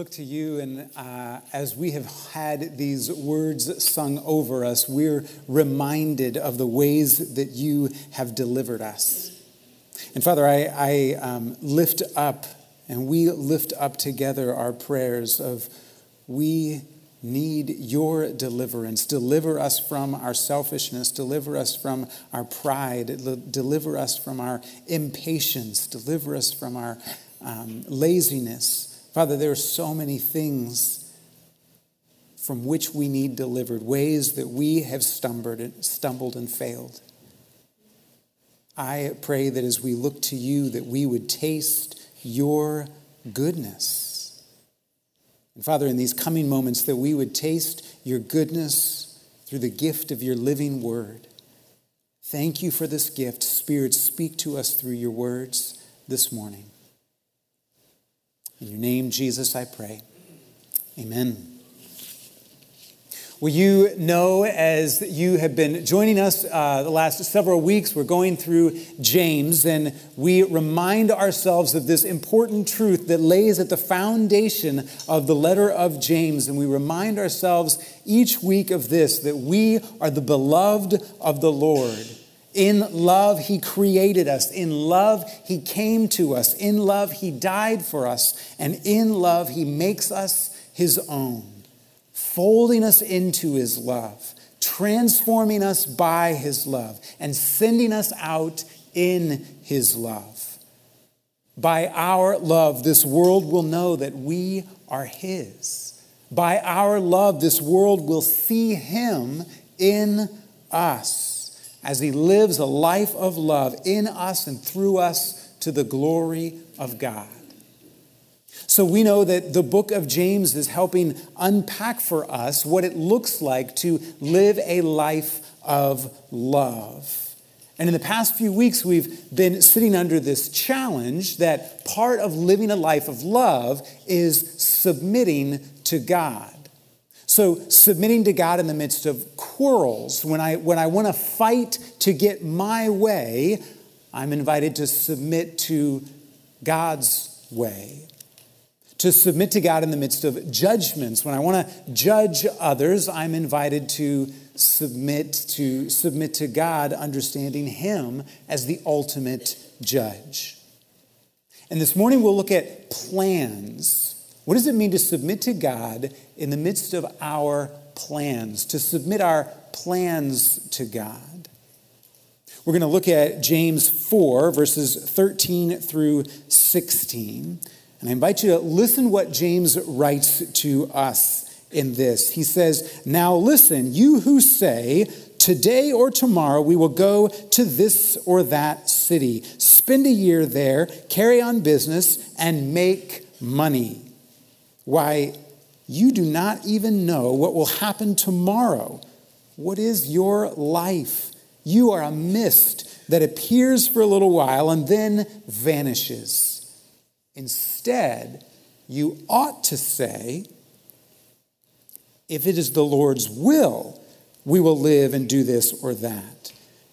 look to you, and uh, as we have had these words sung over us, we're reminded of the ways that you have delivered us. And Father, I, I um, lift up, and we lift up together our prayers of we need your deliverance. Deliver us from our selfishness, deliver us from our pride, deliver us from our impatience, deliver us from our um, laziness. Father, there are so many things from which we need delivered, ways that we have stumbled and, stumbled and failed. I pray that as we look to you, that we would taste your goodness. And Father, in these coming moments, that we would taste your goodness through the gift of your living word. Thank you for this gift. Spirit, speak to us through your words this morning. In your name, Jesus, I pray. Amen. Well, you know, as you have been joining us uh, the last several weeks, we're going through James, and we remind ourselves of this important truth that lays at the foundation of the letter of James. And we remind ourselves each week of this that we are the beloved of the Lord. In love, He created us. In love, He came to us. In love, He died for us. And in love, He makes us His own, folding us into His love, transforming us by His love, and sending us out in His love. By our love, this world will know that we are His. By our love, this world will see Him in us as he lives a life of love in us and through us to the glory of God. So we know that the book of James is helping unpack for us what it looks like to live a life of love. And in the past few weeks, we've been sitting under this challenge that part of living a life of love is submitting to God. So, submitting to God in the midst of quarrels, when I, when I want to fight to get my way, I'm invited to submit to God's way. To submit to God in the midst of judgments. When I want to judge others, I'm invited to submit to submit to God, understanding Him as the ultimate judge. And this morning we'll look at plans what does it mean to submit to God in the midst of our plans, to submit our plans to God? We're going to look at James 4, verses 13 through 16. And I invite you to listen what James writes to us in this. He says, Now listen, you who say, Today or tomorrow we will go to this or that city, spend a year there, carry on business, and make money. Why, you do not even know what will happen tomorrow. What is your life? You are a mist that appears for a little while and then vanishes. Instead, you ought to say, if it is the Lord's will, we will live and do this or that.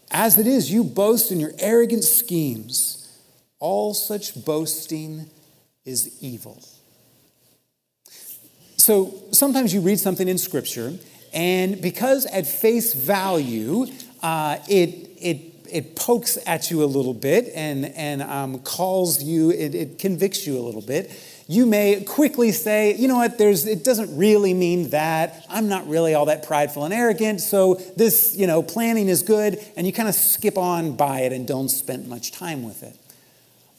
As it is, you boast in your arrogant schemes. All such boasting is evil. So sometimes you read something in Scripture, and because at face value, uh, it, it, it pokes at you a little bit and, and um, calls you, it, it convicts you a little bit, you may quickly say, you know what, there's, it doesn't really mean that. I'm not really all that prideful and arrogant, so this, you know, planning is good, and you kind of skip on by it and don't spend much time with it.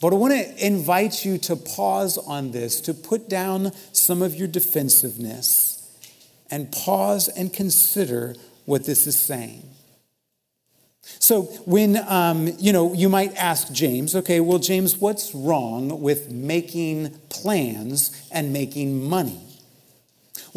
But I want to invite you to pause on this, to put down some of your defensiveness and pause and consider what this is saying. So, when, um, you know, you might ask James, okay, well, James, what's wrong with making plans and making money?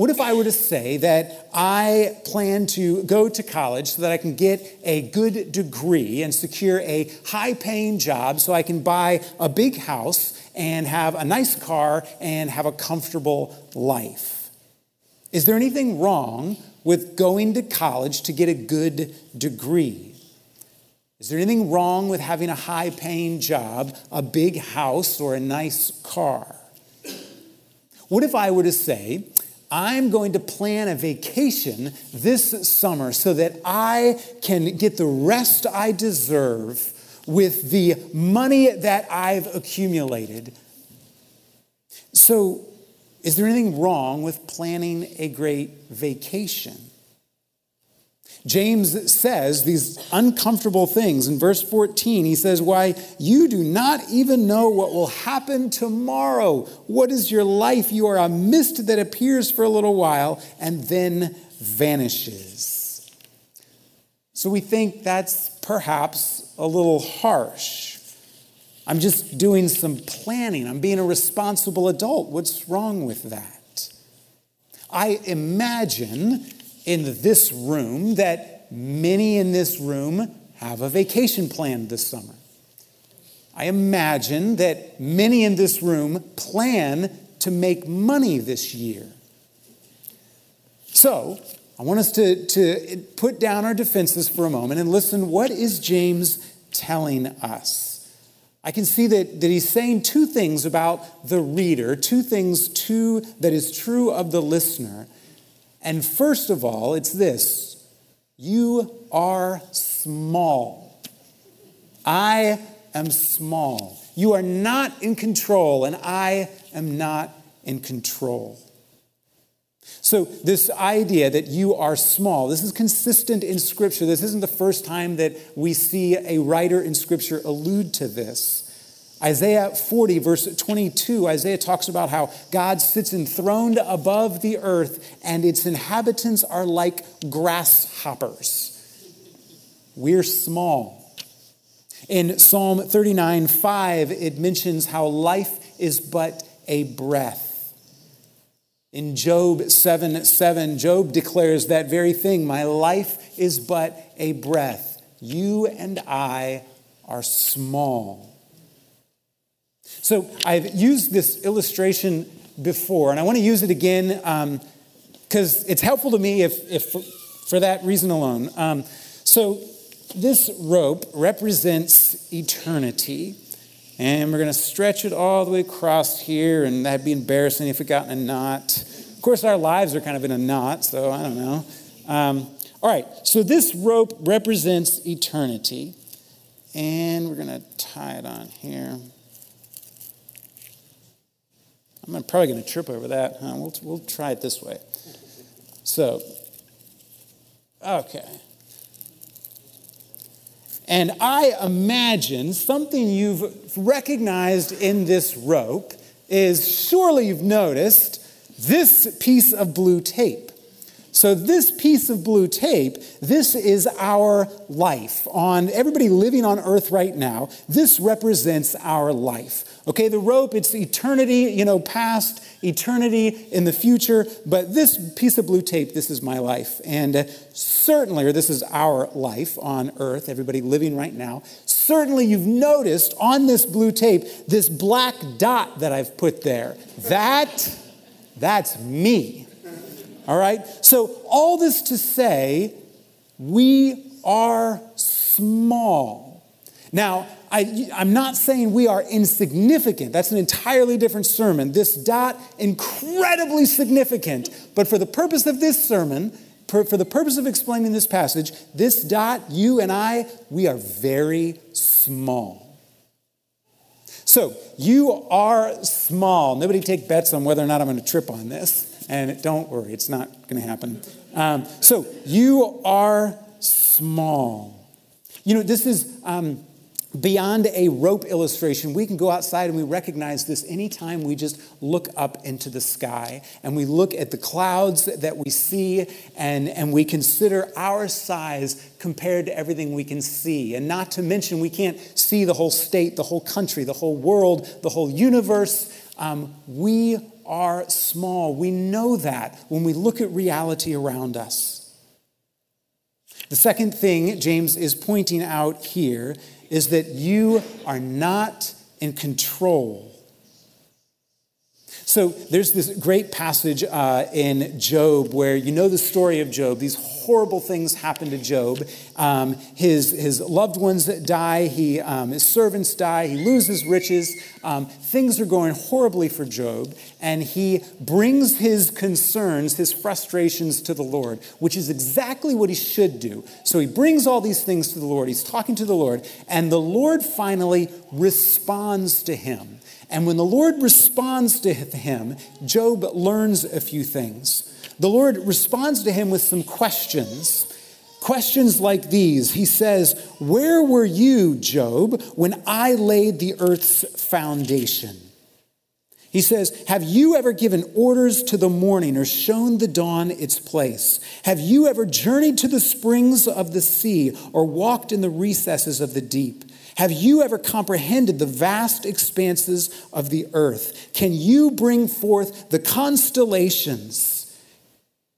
What if I were to say that I plan to go to college so that I can get a good degree and secure a high paying job so I can buy a big house and have a nice car and have a comfortable life? Is there anything wrong with going to college to get a good degree? Is there anything wrong with having a high paying job, a big house, or a nice car? What if I were to say, I'm going to plan a vacation this summer so that I can get the rest I deserve with the money that I've accumulated. So, is there anything wrong with planning a great vacation? James says these uncomfortable things. In verse 14, he says, Why, you do not even know what will happen tomorrow. What is your life? You are a mist that appears for a little while and then vanishes. So we think that's perhaps a little harsh. I'm just doing some planning. I'm being a responsible adult. What's wrong with that? I imagine in this room that many in this room have a vacation planned this summer. I imagine that many in this room plan to make money this year. So, I want us to, to put down our defenses for a moment and listen. What is James telling us? I can see that, that he's saying two things about the reader, two things two, that is true of the listener. And first of all, it's this you are small. I am small. You are not in control, and I am not in control. So, this idea that you are small, this is consistent in Scripture. This isn't the first time that we see a writer in Scripture allude to this. Isaiah 40, verse 22, Isaiah talks about how God sits enthroned above the earth and its inhabitants are like grasshoppers. We're small. In Psalm 39, 5, it mentions how life is but a breath. In Job 7, 7, Job declares that very thing My life is but a breath. You and I are small. So I've used this illustration before, and I want to use it again because um, it's helpful to me if, if for, for that reason alone. Um, so this rope represents eternity. And we're going to stretch it all the way across here, and that'd be embarrassing if it got in a knot. Of course, our lives are kind of in a knot, so I don't know. Um, all right, so this rope represents eternity. And we're going to tie it on here. I'm probably going to trip over that. Huh? We'll, we'll try it this way. So, okay. And I imagine something you've recognized in this rope is surely you've noticed this piece of blue tape. So, this piece of blue tape, this is our life. On everybody living on earth right now, this represents our life. Okay, the rope, it's eternity, you know, past, eternity in the future, but this piece of blue tape, this is my life. And uh, certainly, or this is our life on earth, everybody living right now. Certainly, you've noticed on this blue tape this black dot that I've put there. That, that's me. All right? So, all this to say, we are small. Now, I, am not saying we are insignificant. That's an entirely different sermon. This dot, incredibly significant. But for the purpose of this sermon, for, for the purpose of explaining this passage, this dot, you and I, we are very small. So, you are small. Nobody take bets on whether or not I'm going to trip on this. And don't worry, it's not going to happen. Um, so, you are small. You know, this is. Um, beyond a rope illustration, we can go outside and we recognize this anytime we just look up into the sky and we look at the clouds that we see and, and we consider our size compared to everything we can see. And not to mention, we can't see the whole state, the whole country, the whole world, the whole universe. Um, we are small. We know that when we look at reality around us. The second thing James is pointing out here is that you are not in control. So there's this great passage uh, in Job where you know the story of Job, these horrible things happen to Job. Um, his, his loved ones die, he, um, his servants die, he loses riches. Um, things are going horribly for Job, and he brings his concerns, his frustrations to the Lord, which is exactly what he should do. So he brings all these things to the Lord. He's talking to the Lord, and the Lord finally responds to him. And when the Lord responds to him, Job learns a few things. The Lord responds to him with some questions. Questions like these. He says, Where were you, Job, when I laid the earth's foundation? He says, Have you ever given orders to the morning or shown the dawn its place? Have you ever journeyed to the springs of the sea or walked in the recesses of the deep? Have you ever comprehended the vast expanses of the earth? Can you bring forth the constellations?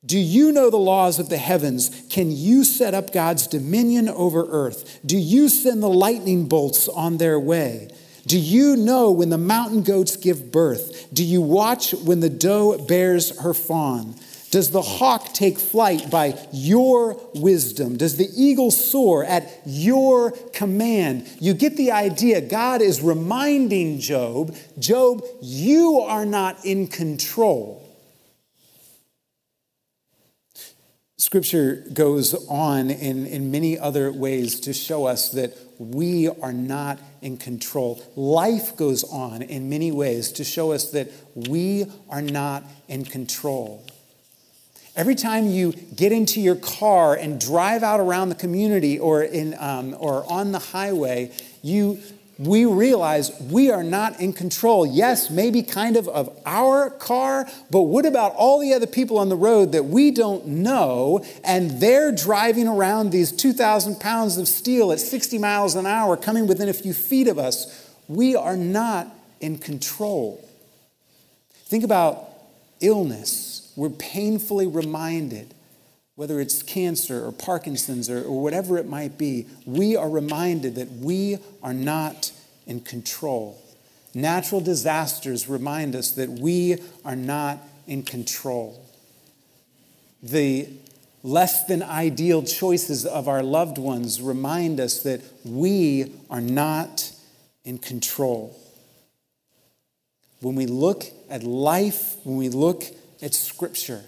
Do you know the laws of the heavens? Can you set up God's dominion over earth? Do you send the lightning bolts on their way? Do you know when the mountain goats give birth? Do you watch when the doe bears her fawn? Does the hawk take flight by your wisdom? Does the eagle soar at your command? You get the idea. God is reminding Job Job, you are not in control. Scripture goes on in, in many other ways to show us that we are not in control. Life goes on in many ways to show us that we are not in control. Every time you get into your car and drive out around the community or, in, um, or on the highway, you, we realize we are not in control. Yes, maybe kind of of our car, but what about all the other people on the road that we don't know and they're driving around these 2,000 pounds of steel at 60 miles an hour coming within a few feet of us? We are not in control. Think about illness we're painfully reminded, whether it's cancer or Parkinson's or, or whatever it might be, we are reminded that we are not in control. Natural disasters remind us that we are not in control. The less than ideal choices of our loved ones remind us that we are not in control. When we look at life, when we look at Scripture,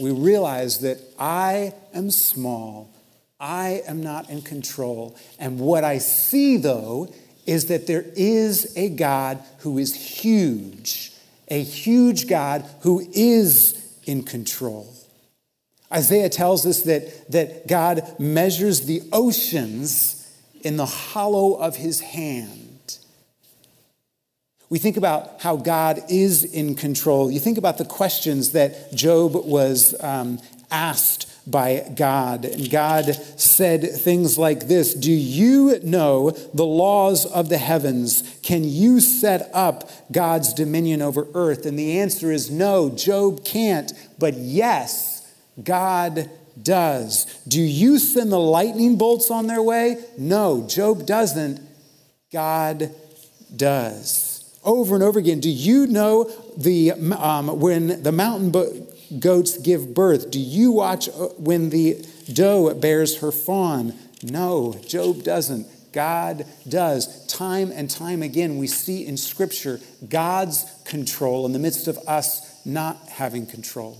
we realize that I am small, I am not in control. And what I see, though, is that there is a God who is huge, a huge God who is in control. Isaiah tells us that, that God measures the oceans in the hollow of his hand. We think about how God is in control. You think about the questions that Job was um, asked by God. And God said things like this Do you know the laws of the heavens? Can you set up God's dominion over earth? And the answer is no, Job can't. But yes, God does. Do you send the lightning bolts on their way? No, Job doesn't. God does over and over again. Do you know the um, when the mountain goats give birth? Do you watch uh, when the doe bears her fawn? No, Job doesn't. God does. Time and time again, we see in Scripture God's control in the midst of us not having control.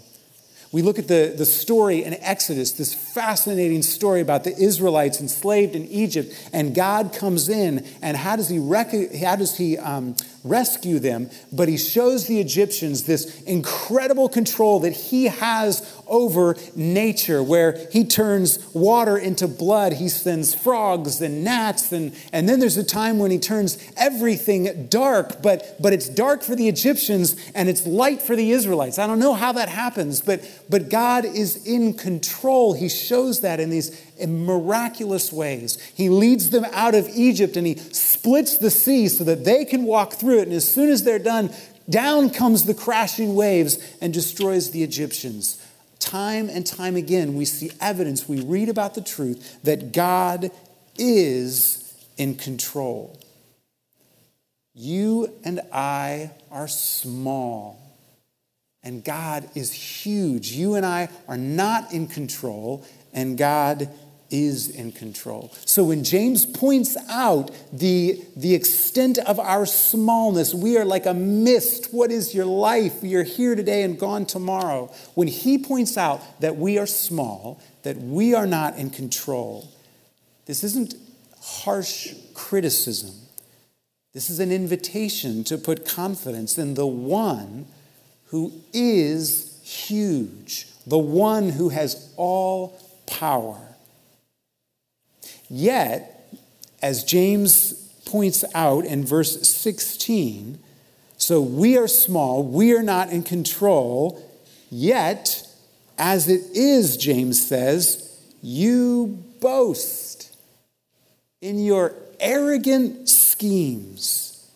We look at the, the story in Exodus, this fascinating story about the Israelites enslaved in Egypt, and God comes in, and how does He, rec- how does he um, rescue them? But He shows the Egyptians this incredible control that He has over nature, where He turns water into blood, He sends frogs and gnats, and, and then there's a time when He turns everything dark, but, but it's dark for the Egyptians and it's light for the Israelites. I don't know how that happens, but but God is in control. He shows that in these miraculous ways. He leads them out of Egypt and he splits the sea so that they can walk through it. And as soon as they're done, down comes the crashing waves and destroys the Egyptians. Time and time again, we see evidence, we read about the truth that God is in control. You and I are small and God is huge. You and I are not in control, and God is in control. So when James points out the, the extent of our smallness, we are like a mist. What is your life? You're here today and gone tomorrow. When he points out that we are small, that we are not in control, this isn't harsh criticism. This is an invitation to put confidence in the one who is huge, the one who has all power. Yet, as James points out in verse 16, so we are small, we are not in control, yet, as it is, James says, you boast in your arrogant schemes.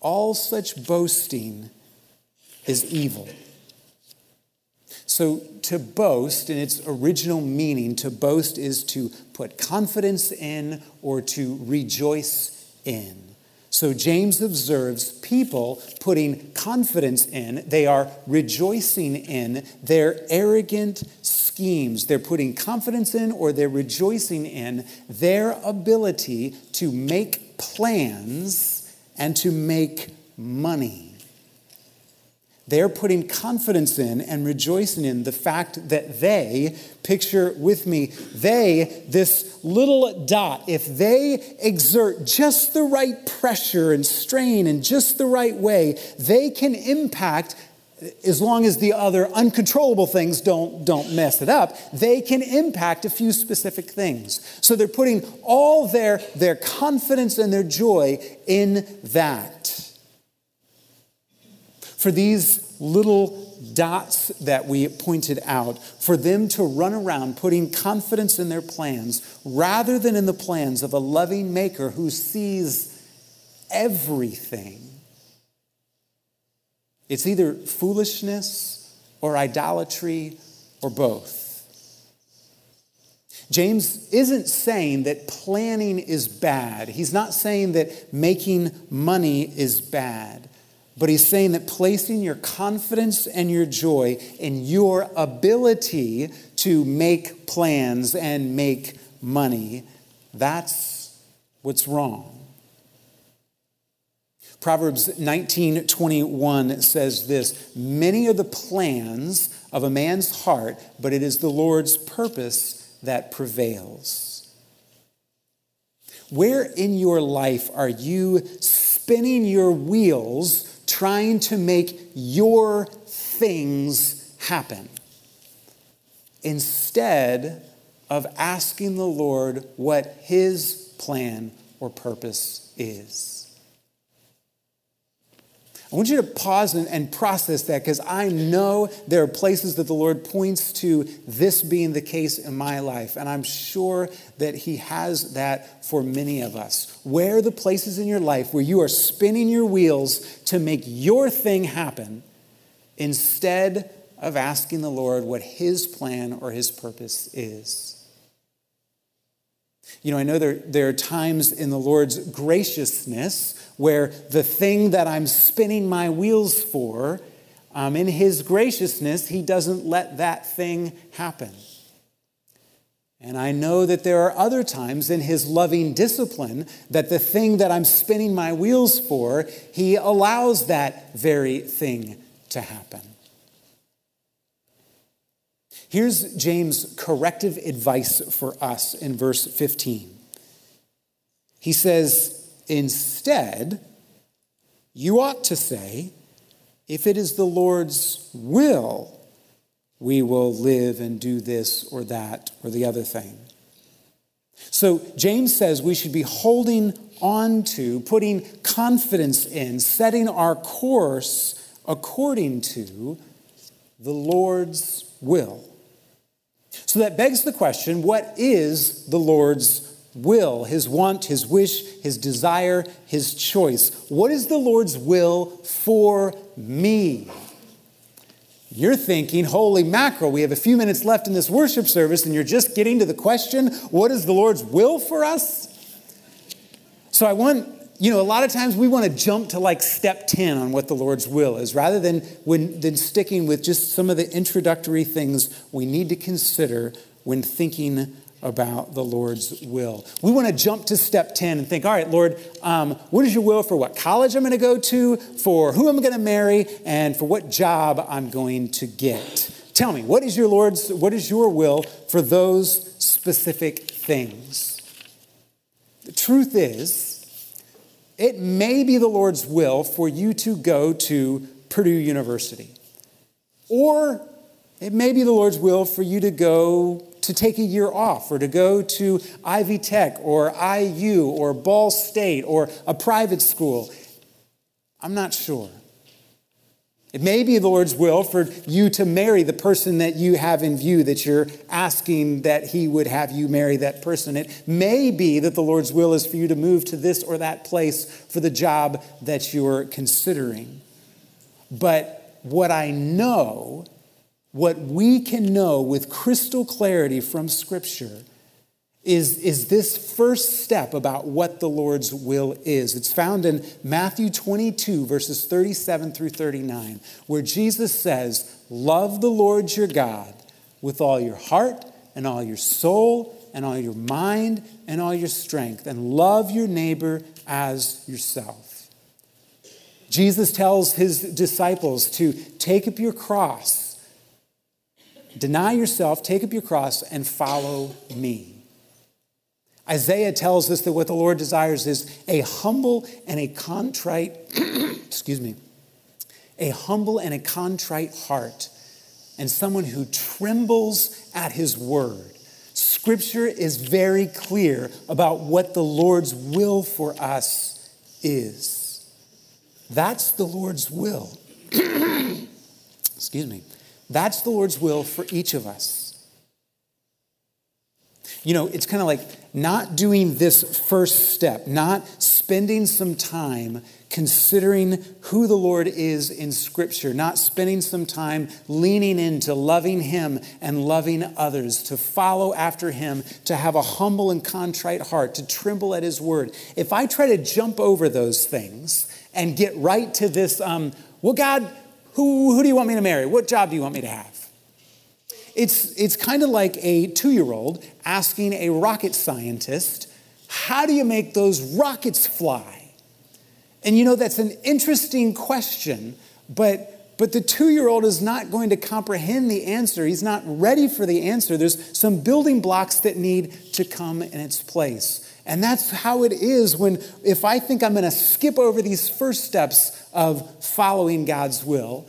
All such boasting is evil. So, to boast, in its original meaning, to boast is to put confidence in or to rejoice in. So, James observes people putting confidence in, they are rejoicing in their arrogant schemes. They're putting confidence in or they're rejoicing in their ability to make plans and to make money. They're putting confidence in and rejoicing in the fact that they, picture with me, they, this little dot, if they exert just the right pressure and strain in just the right way, they can impact as long as the other uncontrollable things don't, don't mess it up, they can impact a few specific things. So they're putting all their, their confidence and their joy in that for these little dots that we pointed out, for them to run around putting confidence in their plans rather than in the plans of a loving maker who sees everything. It's either foolishness or idolatry or both. James isn't saying that planning is bad. He's not saying that making money is bad. But he's saying that placing your confidence and your joy in your ability to make plans and make money, that's what's wrong. Proverbs 19:21 says this, many are the plans of a man's heart, but it is the Lord's purpose that prevails. Where in your life are you spinning your wheels trying to make your things happen instead of asking the Lord what His plan or purpose is. I want you to pause and, and process that because I know there are places that the Lord points to this being the case in my life. And I'm sure that He has that for many of us. Where are the places in your life where you are spinning your wheels to make your thing happen instead of asking the Lord what His plan or His purpose is? You know, I know there, there are times in the Lord's graciousness where the thing that I'm spinning my wheels for, um, in His graciousness, He doesn't let that thing happen. And I know that there are other times in His loving discipline that the thing that I'm spinning my wheels for, He allows that very thing to happen. Here's James' corrective advice for us in verse 15. He says, Instead, you ought to say, if it is the Lord's will, we will live and do this or that or the other thing. So James says we should be holding on to, putting confidence in, setting our course according to the Lord's will. So that begs the question what is the Lord's will, his want, his wish, his desire, his choice. What is the Lord's will for me? You're thinking, holy mackerel, we have a few minutes left in this worship service, and you're just getting to the question, what is the Lord's will for us? So I want, you know, a lot of times we want to jump to like step 10 on what the Lord's will is, rather than, when, than sticking with just some of the introductory things we need to consider when thinking about the Lord's will. We want to jump to step 10 and think, all right, Lord, um, what is your will for what college I'm going to go to, for who I'm going to marry, and for what job I'm going to get? Tell me, what is your Lord's, what is your will for those specific things? The truth is, it may be the Lord's will for you to go to Purdue University. Or it may be the Lord's will for you to go to take a year off or to go to Ivy Tech or IU or Ball State or a private school. I'm not sure. It may be the Lord's will for you to marry the person that you have in view, that you're asking that He would have you marry that person. It may be that the Lord's will is for you to move to this or that place for the job that you're considering. But what I know, what we can know with crystal clarity from Scripture, is, is this first step about what the Lord's will is. It's found in Matthew 22, verses 37 through 39, where Jesus says, Love the Lord your God with all your heart and all your soul and all your mind and all your strength, and love your neighbor as yourself. Jesus tells his disciples to take up your cross, deny yourself, take up your cross, and follow me. Isaiah tells us that what the Lord desires is a humble and a contrite, excuse me, a humble and a contrite heart, and someone who trembles at his word. Scripture is very clear about what the Lord's will for us is. That's the Lord's will. excuse me. That's the Lord's will for each of us. You know, it's kind of like not doing this first step, not spending some time considering who the Lord is in Scripture, not spending some time leaning into loving Him and loving others, to follow after Him, to have a humble and contrite heart, to tremble at His word. If I try to jump over those things and get right to this, um, well, God, who, who do you want me to marry? What job do you want me to have? It's, it's kind of like a two year old asking a rocket scientist, How do you make those rockets fly? And you know, that's an interesting question, but, but the two year old is not going to comprehend the answer. He's not ready for the answer. There's some building blocks that need to come in its place. And that's how it is when, if I think I'm going to skip over these first steps of following God's will,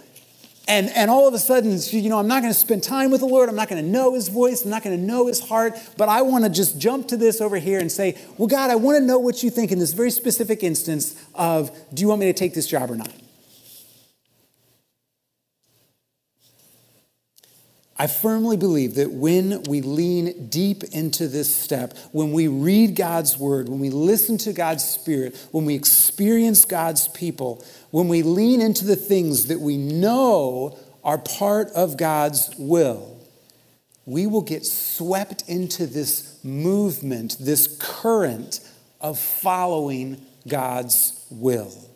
and, and all of a sudden, you know, I'm not going to spend time with the Lord. I'm not going to know his voice. I'm not going to know his heart. But I want to just jump to this over here and say, well, God, I want to know what you think in this very specific instance of do you want me to take this job or not? I firmly believe that when we lean deep into this step, when we read God's word, when we listen to God's spirit, when we experience God's people, when we lean into the things that we know are part of God's will, we will get swept into this movement, this current of following God's will.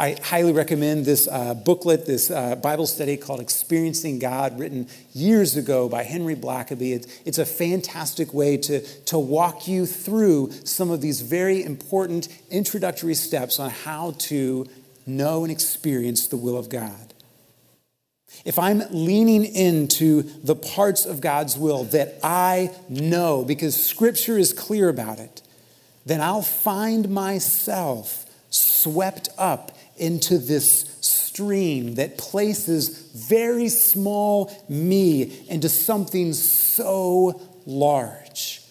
I highly recommend this uh, booklet, this uh, Bible study called Experiencing God, written years ago by Henry Blackaby. It's, it's a fantastic way to, to walk you through some of these very important introductory steps on how to know and experience the will of God. If I'm leaning into the parts of God's will that I know, because Scripture is clear about it, then I'll find myself swept up into this stream that places very small me into something so large.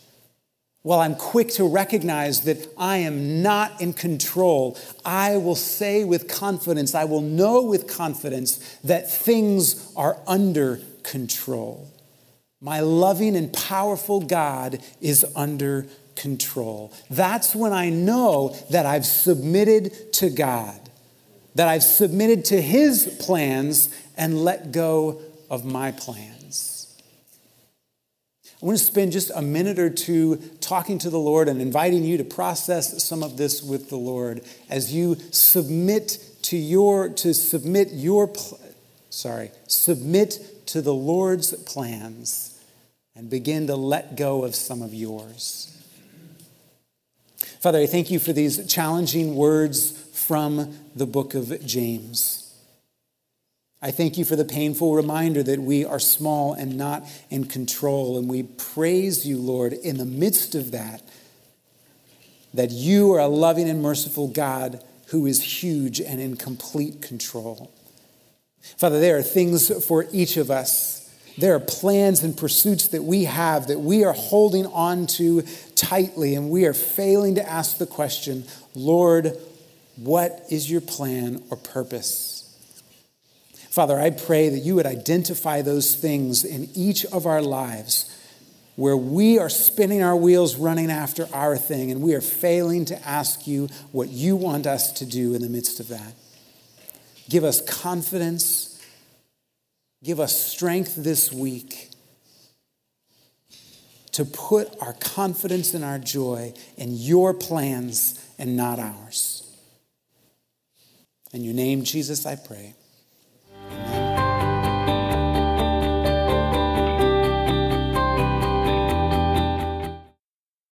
While I'm quick to recognize that I am not in control, I will say with confidence, I will know with confidence that things are under control. My loving and powerful God is under control. That's when I know that I've submitted to God that I've submitted to His plans and let go of my plans. I want to spend just a minute or two talking to the Lord and inviting you to process some of this with the Lord as you submit to your to submit your sorry, submit to the Lord's plans and begin to let go of some of yours. Father, I thank you for these challenging words from the book of James. I thank you for the painful reminder that we are small and not in control. And we praise you, Lord, in the midst of that, that you are a loving and merciful God who is huge and in complete control. Father, there are things for each of us. There are plans and pursuits that we have that we are holding on to tightly, and we are failing to ask the question, Lord, what is your plan or purpose? Father, I pray that you would identify those things in each of our lives where we are spinning our wheels running after our thing and we are failing to ask you what you want us to do in the midst of that. Give us confidence. Give us strength this week to put our confidence and our joy in your plans and not ours. In your name, Jesus, I pray.